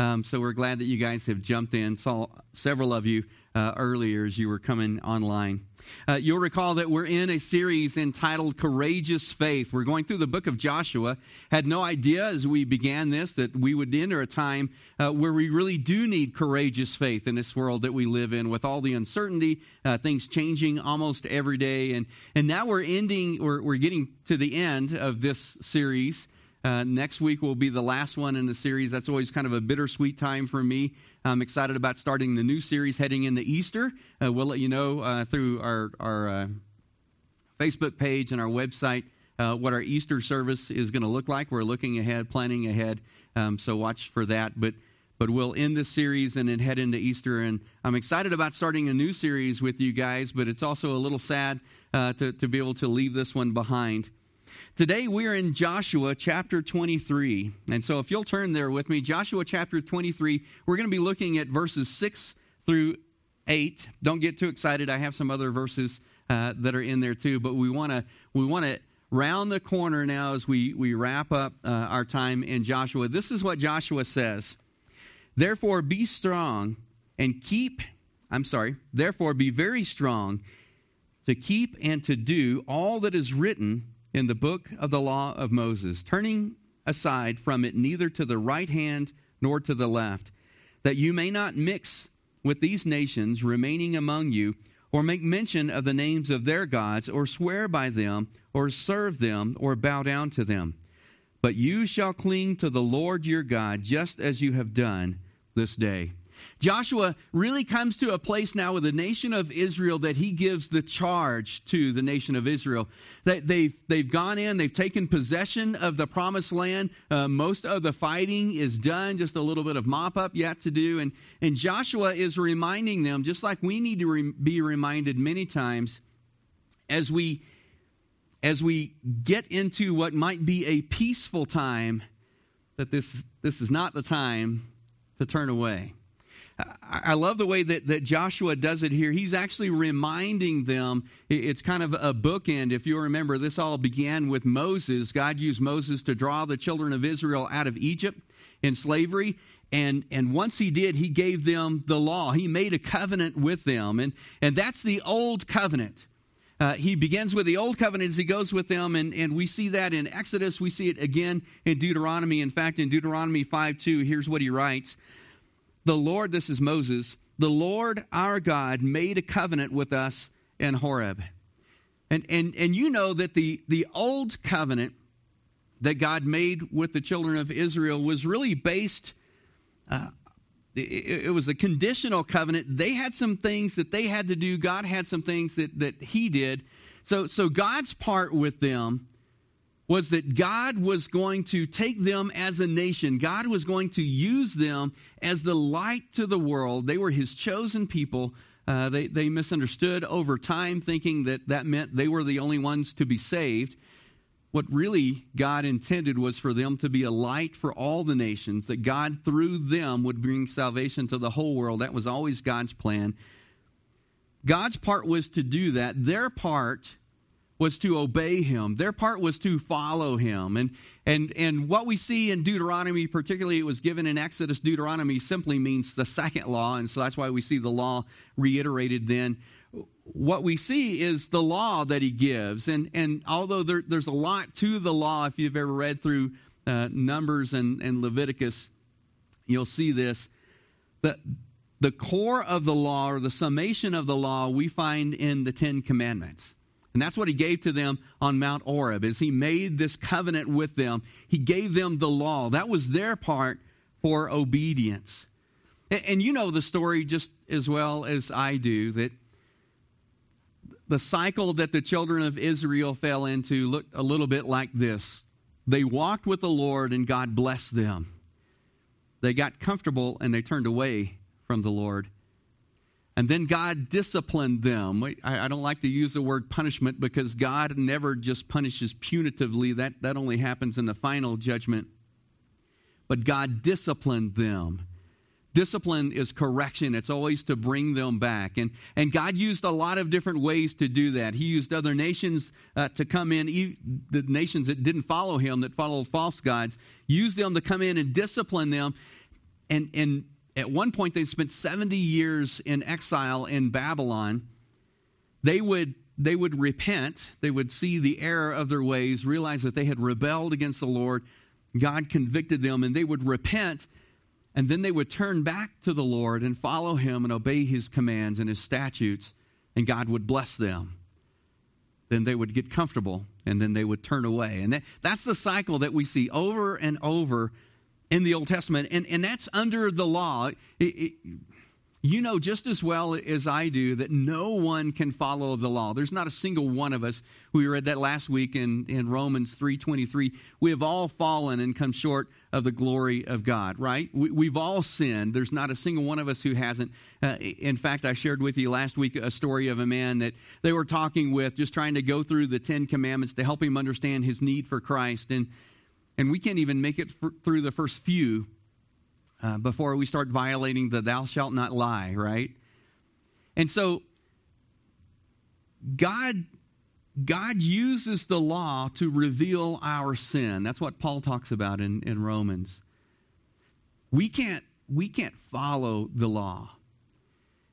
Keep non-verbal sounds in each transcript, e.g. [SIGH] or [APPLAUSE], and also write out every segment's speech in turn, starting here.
Um, so we're glad that you guys have jumped in. Saw several of you uh, earlier as you were coming online. Uh, you'll recall that we're in a series entitled Courageous Faith. We're going through the book of Joshua. Had no idea as we began this that we would enter a time uh, where we really do need courageous faith in this world that we live in with all the uncertainty, uh, things changing almost every day. And, and now we're ending, we're, we're getting to the end of this series. Uh, next week will be the last one in the series. That's always kind of a bittersweet time for me. I'm excited about starting the new series heading into Easter. Uh, we'll let you know uh, through our, our uh, Facebook page and our website uh, what our Easter service is going to look like. We're looking ahead, planning ahead, um, so watch for that. But but we'll end this series and then head into Easter. And I'm excited about starting a new series with you guys, but it's also a little sad uh, to, to be able to leave this one behind. Today we're in Joshua chapter 23. And so if you'll turn there with me, Joshua chapter 23, we're going to be looking at verses 6 through 8. Don't get too excited. I have some other verses uh, that are in there too, but we want to we want to round the corner now as we we wrap up uh, our time in Joshua. This is what Joshua says. Therefore be strong and keep I'm sorry. Therefore be very strong to keep and to do all that is written in the book of the law of Moses, turning aside from it neither to the right hand nor to the left, that you may not mix with these nations remaining among you, or make mention of the names of their gods, or swear by them, or serve them, or bow down to them. But you shall cling to the Lord your God, just as you have done this day. Joshua really comes to a place now with the nation of Israel that he gives the charge to the nation of Israel. They, they've, they've gone in, they've taken possession of the promised land. Uh, most of the fighting is done, just a little bit of mop up yet to do. And, and Joshua is reminding them, just like we need to re- be reminded many times as we, as we get into what might be a peaceful time, that this, this is not the time to turn away. I love the way that, that Joshua does it here. He's actually reminding them, it's kind of a bookend. If you remember, this all began with Moses. God used Moses to draw the children of Israel out of Egypt in slavery. And, and once he did, he gave them the law. He made a covenant with them. And, and that's the old covenant. Uh, he begins with the old covenant as he goes with them, and, and we see that in Exodus. We see it again in Deuteronomy. In fact, in Deuteronomy 5 2, here's what he writes the Lord, this is Moses, the Lord our God made a covenant with us in Horeb. And, and, and you know that the, the old covenant that God made with the children of Israel was really based, uh, it, it, was a conditional covenant. They had some things that they had to do, God had some things that, that He did. So, so God's part with them was that God was going to take them as a nation. God was going to use them as the light to the world. They were his chosen people. Uh, they, they misunderstood over time, thinking that that meant they were the only ones to be saved. What really God intended was for them to be a light for all the nations, that God through them would bring salvation to the whole world. That was always God's plan. God's part was to do that. Their part was to obey him. Their part was to follow him. And, and, and what we see in Deuteronomy, particularly it was given in Exodus, Deuteronomy simply means the second law. And so that's why we see the law reiterated then. What we see is the law that he gives. And, and although there, there's a lot to the law, if you've ever read through uh, Numbers and, and Leviticus, you'll see this. The, the core of the law, or the summation of the law, we find in the Ten Commandments. And that's what he gave to them on Mount Horeb as he made this covenant with them. He gave them the law. That was their part for obedience. And, and you know the story just as well as I do that the cycle that the children of Israel fell into looked a little bit like this. They walked with the Lord and God blessed them. They got comfortable and they turned away from the Lord. And then God disciplined them. I, don't like to use the word punishment because God never just punishes punitively. That, that only happens in the final judgment. But God disciplined them. Discipline is correction. It's always to bring them back. And, and God used a lot of different ways to do that. He used other nations uh, to come in, the nations that didn't follow him, that followed false gods, used them to come in and discipline them and, and at one point they spent 70 years in exile in Babylon. They would they would repent, they would see the error of their ways, realize that they had rebelled against the Lord. God convicted them, and they would repent, and then they would turn back to the Lord and follow Him and obey His commands and His statutes, and God would bless them. Then they would get comfortable, and then they would turn away. And that, that's the cycle that we see over and over in the Old Testament, and, and that's under the law. It, it, you know just as well as I do that no one can follow the law. There's not a single one of us. We read that last week in, in Romans 3.23. We have all fallen and come short of the glory of God, right? We, have all sinned. There's not a single one of us who hasn't. Uh, in fact, I shared with you last week a story of a man that they were talking with, just trying to go through the Ten Commandments to help him understand his need for Christ. And, and we can't even make it through the first few uh, before we start violating the thou shalt not lie, right? And so God God uses the law to reveal our sin. That's what Paul talks about in, in Romans. We can't we can't follow the law.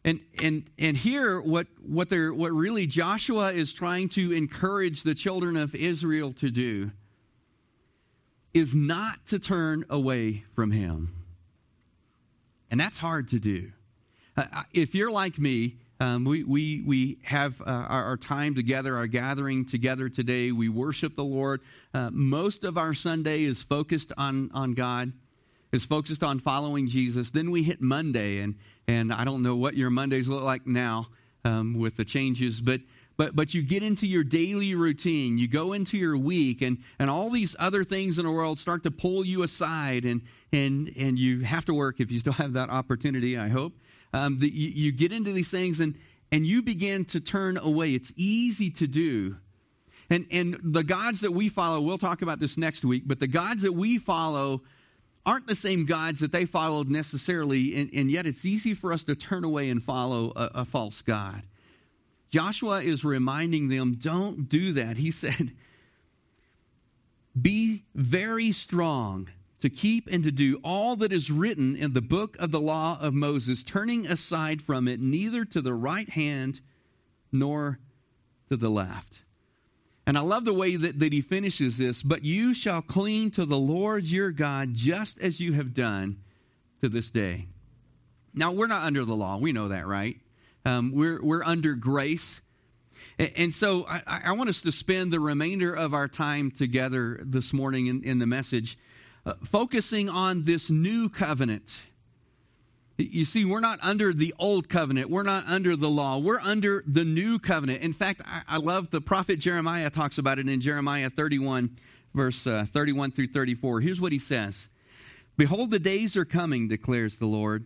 And and and here what what they're what really Joshua is trying to encourage the children of Israel to do is not to turn away from him. And that's hard to do. Uh, if you're like me, um, we, we, we have uh, our, our, time together, our gathering together today. We worship the Lord. Uh, most of our Sunday is focused on, on God, is focused on following Jesus. Then we hit Monday, and, and I don't know what your Mondays look like now um, with the changes, but but but you get into your daily routine you go into your week and and all these other things in the world start to pull you aside and and and you have to work if you still have that opportunity i hope. Um, the, you, you get into these things and and you begin to turn away. It's easy to do. And and the gods that we follow we'll talk about this next week but the gods that we follow aren't the same gods that they followed necessarily and, and yet it's easy for us to turn away and follow a, a false god Joshua is reminding them, don't do that. He [LAUGHS] said, Be very strong to keep and to do all that is written in the book of the law of Moses, turning aside from it neither to the right hand nor to the left. And I love the way that, that he finishes this. But you shall cling to the Lord your God just as you have done to this day. Now, we're not under the law. We know that, right? Um, we're, we're under grace. And, so I, I, want us to spend the remainder of our time together this morning in, in the message, uh, focusing on this new covenant. You see, we're not under the old covenant. We're not under the law. We're under the new covenant. In fact, I, I love the prophet Jeremiah talks about it in Jeremiah 31, verse uh, 31 through 34. Here's what he says Behold, the days are coming, declares the Lord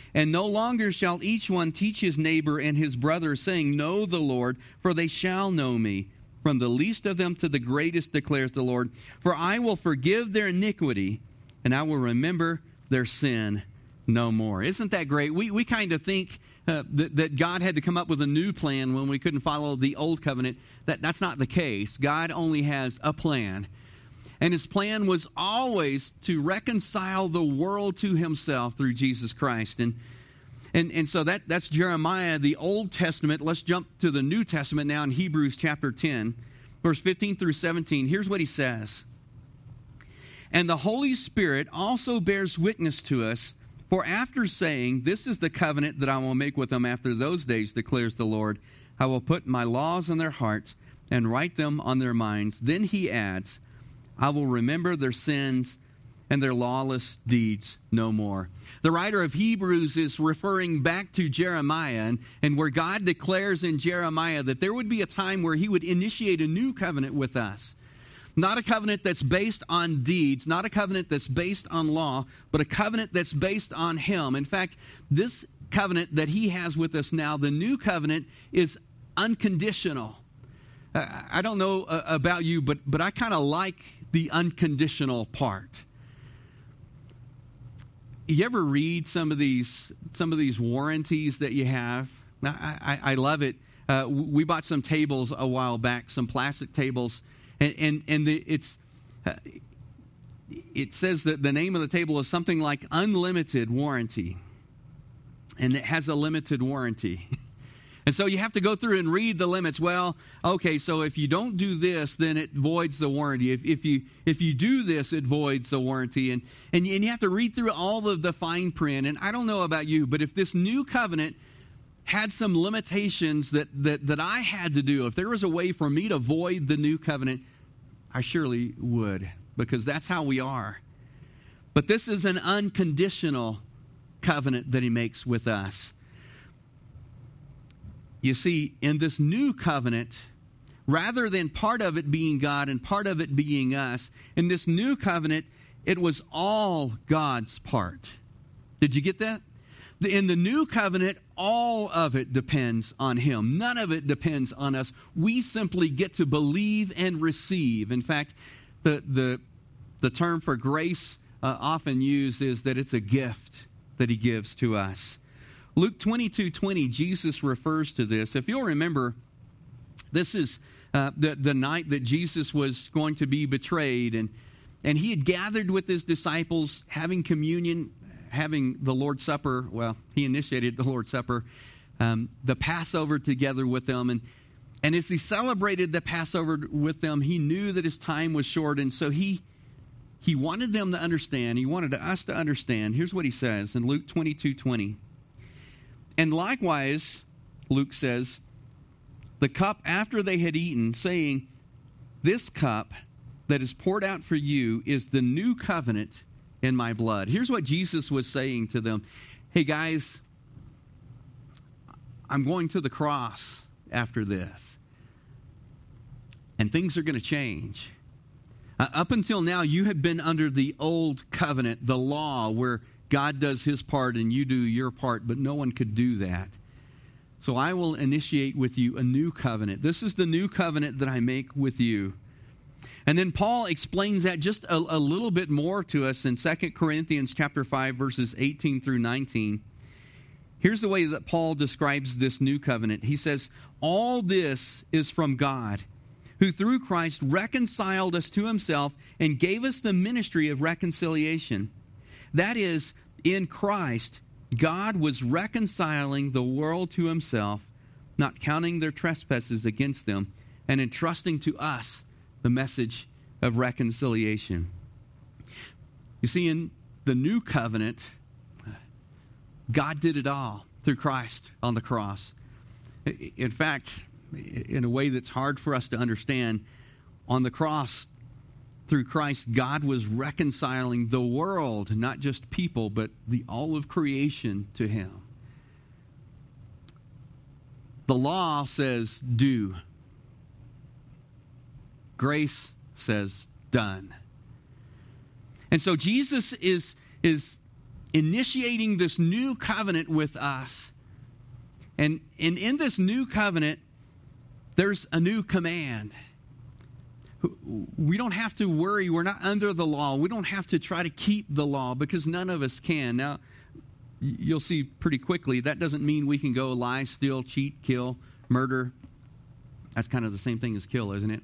And no longer shall each one teach his neighbor and his brother, saying, Know the Lord, for they shall know me. From the least of them to the greatest, declares the Lord. For I will forgive their iniquity, and I will remember their sin no more. Isn't that great? We, we kind of think uh, that, that God had to come up with a new plan when we couldn't follow the old covenant. That, that's not the case. God only has a plan. And his plan was always to reconcile the world to himself through Jesus Christ. And and, and so that, that's Jeremiah, the Old Testament. Let's jump to the New Testament now in Hebrews chapter 10, verse 15 through 17. Here's what he says And the Holy Spirit also bears witness to us, for after saying, This is the covenant that I will make with them after those days, declares the Lord, I will put my laws in their hearts and write them on their minds. Then he adds, I will remember their sins and their lawless deeds no more. The writer of Hebrews is referring back to Jeremiah, and, and where God declares in Jeremiah that there would be a time where he would initiate a new covenant with us. not a covenant that's based on deeds, not a covenant that's based on law, but a covenant that's based on Him. In fact, this covenant that He has with us now, the new covenant, is unconditional. I don't know uh, about you, but, but I kind of like the unconditional part. You ever read some of these some of these warranties that you have? I, I, I love it. Uh, we bought some tables a while back, some plastic tables, and and, and the, it's uh, it says that the name of the table is something like unlimited warranty, and it has a limited warranty. [LAUGHS] And so you have to go through and read the limits. Well, okay, so if you don't do this, then it voids the warranty. If, if, you, if you do this, it voids the warranty. And, and, and you have to read through all of the fine print. And I don't know about you, but if this new covenant had some limitations that, that, that I had to do, if there was a way for me to void the new covenant, I surely would, because that's how we are. But this is an unconditional covenant that he makes with us. You see, in this new covenant, rather than part of it being God and part of it being us, in this new covenant, it was all God's part. Did you get that? In the new covenant, all of it depends on Him. None of it depends on us. We simply get to believe and receive. In fact, the, the, the term for grace uh, often used is that it's a gift that He gives to us. Luke 22 20, Jesus refers to this. If you'll remember, this is uh, the, the night that Jesus was going to be betrayed, and, and he had gathered with his disciples, having communion, having the Lord's Supper. Well, he initiated the Lord's Supper, um, the Passover together with them. And, and as he celebrated the Passover with them, he knew that his time was short, and so he he wanted them to understand. He wanted us to understand. Here's what he says in Luke 22 20. And likewise, Luke says, the cup after they had eaten, saying, This cup that is poured out for you is the new covenant in my blood. Here's what Jesus was saying to them Hey, guys, I'm going to the cross after this, and things are going to change. Uh, up until now, you have been under the old covenant, the law, where God does his part and you do your part, but no one could do that. So I will initiate with you a new covenant. This is the new covenant that I make with you. And then Paul explains that just a, a little bit more to us in 2 Corinthians chapter 5 verses 18 through 19. Here's the way that Paul describes this new covenant. He says, "All this is from God, who through Christ reconciled us to himself and gave us the ministry of reconciliation." That is, in Christ, God was reconciling the world to himself, not counting their trespasses against them, and entrusting to us the message of reconciliation. You see, in the new covenant, God did it all through Christ on the cross. In fact, in a way that's hard for us to understand, on the cross, through Christ, God was reconciling the world, not just people, but the all of creation to Him. The law says do, grace says done. And so Jesus is, is initiating this new covenant with us. And, and in this new covenant, there's a new command we don't have to worry. We're not under the law. We don't have to try to keep the law because none of us can. Now, you'll see pretty quickly that doesn't mean we can go lie, steal, cheat, kill, murder. That's kind of the same thing as kill, isn't it?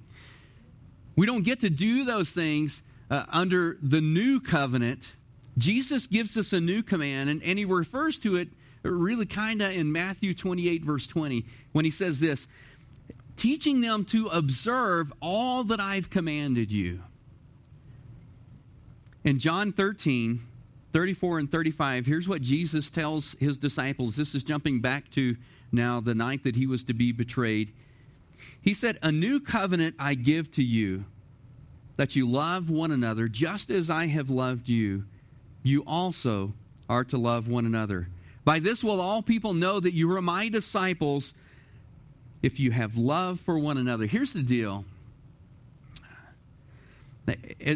We don't get to do those things uh, under the new covenant. Jesus gives us a new command, and, and he refers to it really kind of in Matthew 28, verse 20, when he says this teaching them to observe all that I've commanded you. In John 13, 34 and 35, here's what Jesus tells his disciples. This is jumping back to now the night that he was to be betrayed. He said, A new covenant I give to you, that you love one another just as I have loved you. You also are to love one another. By this will all people know that you are my disciples if you have love for one another. Here's the deal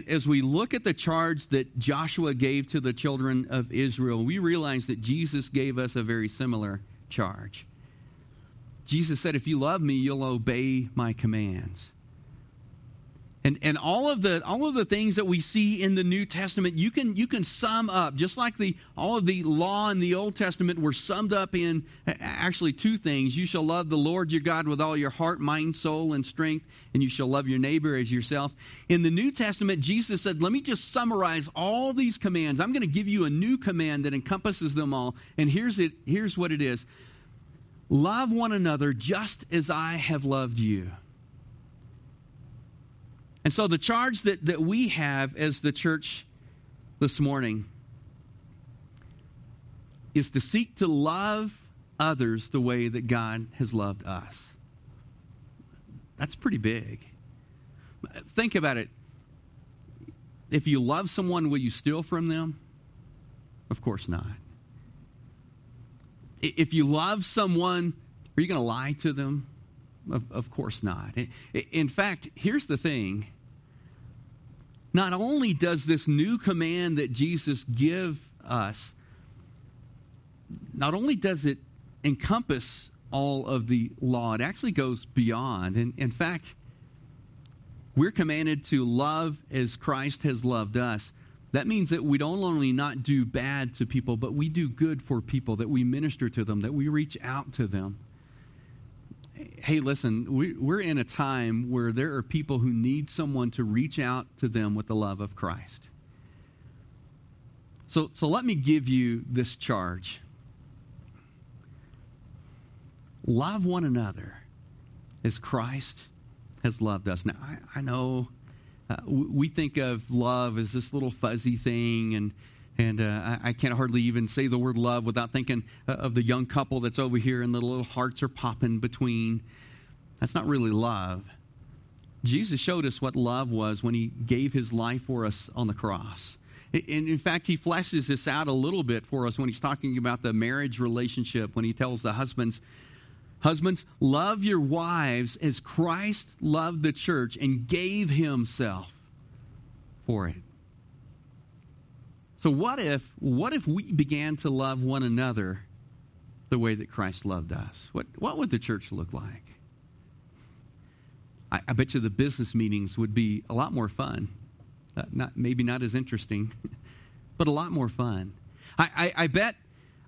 As we look at the charge that Joshua gave to the children of Israel, we realize that Jesus gave us a very similar charge. Jesus said, If you love me, you'll obey my commands. And, and all of the all of the things that we see in the New Testament, you can you can sum up just like the all of the law in the Old Testament were summed up in actually two things. You shall love the Lord your God with all your heart, mind, soul, and strength, and you shall love your neighbor as yourself. In the New Testament, Jesus said, Let me just summarize all these commands. I'm going to give you a new command that encompasses them all. And here's it, here's what it is. Love one another just as I have loved you. And so the charge that, that we have as the church this morning is to seek to love others the way that God has loved us. That's pretty big. Think about it. If you love someone, will you steal from them? Of course not. If you love someone, are you going to lie to them? Of, of course not. In fact, here's the thing. Not only does this new command that Jesus give us, not only does it encompass all of the law, it actually goes beyond. And in fact, we're commanded to love as Christ has loved us. That means that we don't only not do bad to people, but we do good for people, that we minister to them, that we reach out to them hey, listen, we, we're in a time where there are people who need someone to reach out to them with the love of Christ. So, so let me give you this charge love one another as Christ has loved us. Now, I, I know uh, we think of love as this little fuzzy thing, and and uh, I, can't hardly even say the word love without thinking uh, of the young couple that's over here and the little hearts are popping between. That's not really love. Jesus showed us what love was when he gave his life for us on the cross. And in fact, he fleshes this out a little bit for us when he's talking about the marriage relationship, when he tells the husbands, Husbands, love your wives as Christ loved the church and gave himself for it. So what if what if we began to love one another the way that Christ loved us? What what would the church look like? I, I bet you the business meetings would be a lot more fun. Uh, not maybe not as interesting, [LAUGHS] but a lot more fun. I, I, I, bet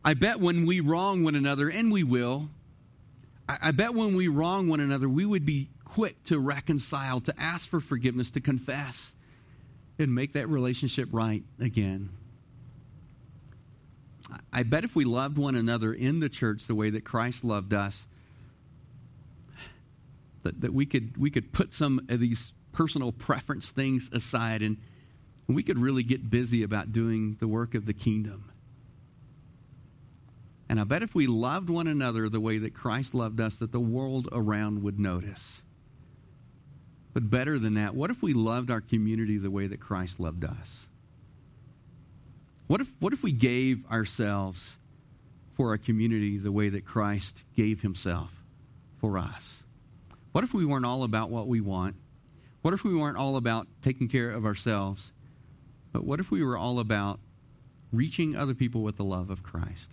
I bet when we wrong one another, and we will, I, I bet when we wrong one another, we would be quick to reconcile, to ask for forgiveness, to confess, and make that relationship right again. I bet if we loved one another in the church the way that Christ loved us, that, that we could we could put some of these personal preference things aside and we could really get busy about doing the work of the kingdom. And I bet if we loved one another the way that Christ loved us, that the world around would notice. But better than that, what if we loved our community the way that Christ loved us? What if, what if we gave ourselves for our community the way that Christ gave himself for us? What if we weren't all about what we want? What if we weren't all about taking care of ourselves? But what if we were all about reaching other people with the love of Christ?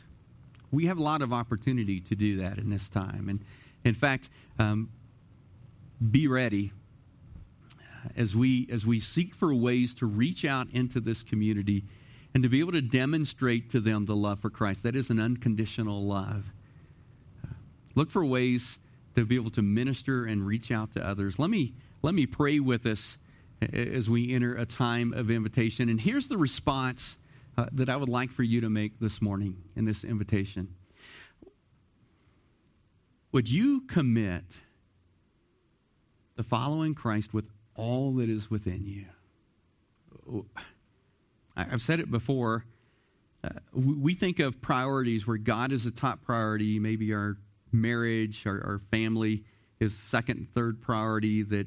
We have a lot of opportunity to do that in this time. And in fact, um, be ready as we, as we seek for ways to reach out into this community and to be able to demonstrate to them the love for Christ. That is an unconditional love. Look for ways to be able to minister and reach out to others. Let me, let me pray with us as we enter a time of invitation. And here's the response uh, that I would like for you to make this morning in this invitation. Would you commit to following Christ with all that is within you? I've said it before. Uh, we think of priorities where God is the top priority, maybe our marriage, our, our family is second and third priority, that,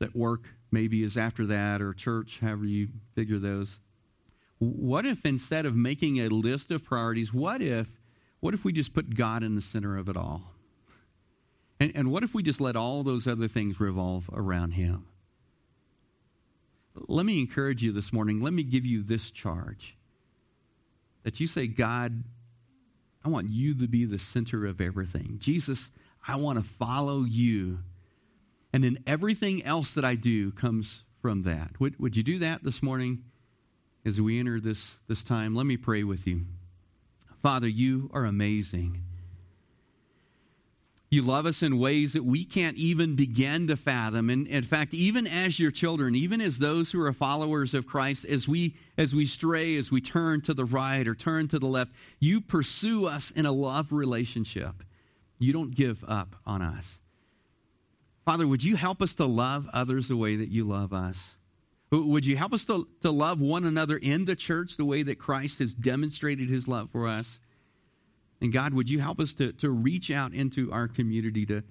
that work maybe is after that, or church, however you figure those. What if instead of making a list of priorities, what if, what if we just put God in the center of it all? And, and what if we just let all those other things revolve around Him? Let me encourage you this morning. Let me give you this charge that you say, God, I want you to be the center of everything. Jesus, I want to follow you. And then everything else that I do comes from that. Would, would you do that this morning as we enter this, this time? Let me pray with you. Father, you are amazing. You love us in ways that we can't even begin to fathom. And in fact, even as your children, even as those who are followers of Christ, as we as we stray, as we turn to the right or turn to the left, you pursue us in a love relationship. You don't give up on us. Father, would you help us to love others the way that you love us? Would you help us to, to love one another in the church the way that Christ has demonstrated his love for us? And God, would you help us to, to reach out into our community to,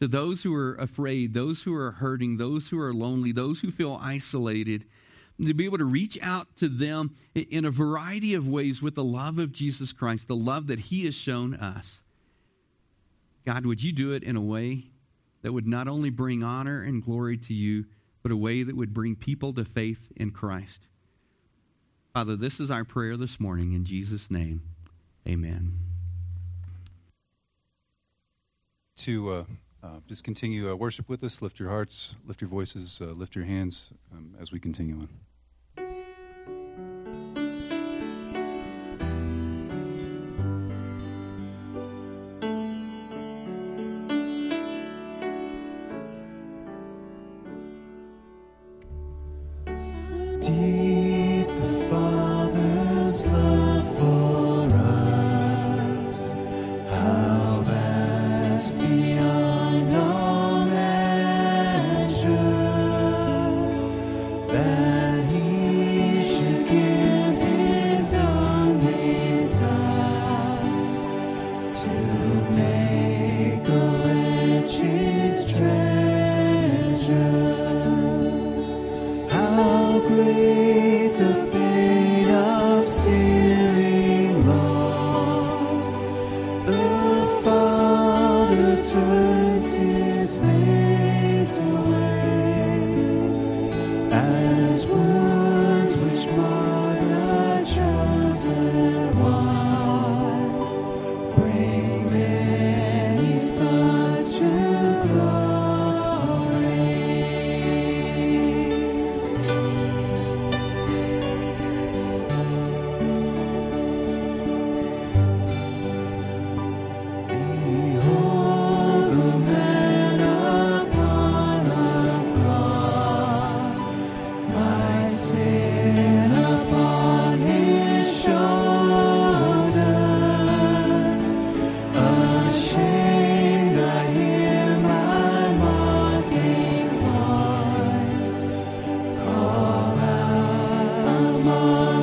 to those who are afraid, those who are hurting, those who are lonely, those who feel isolated, to be able to reach out to them in a variety of ways with the love of Jesus Christ, the love that He has shown us. God, would you do it in a way that would not only bring honor and glory to you, but a way that would bring people to faith in Christ? Father, this is our prayer this morning. In Jesus' name, amen. To uh, uh, just continue uh, worship with us. Lift your hearts, lift your voices, uh, lift your hands um, as we continue on. Lord.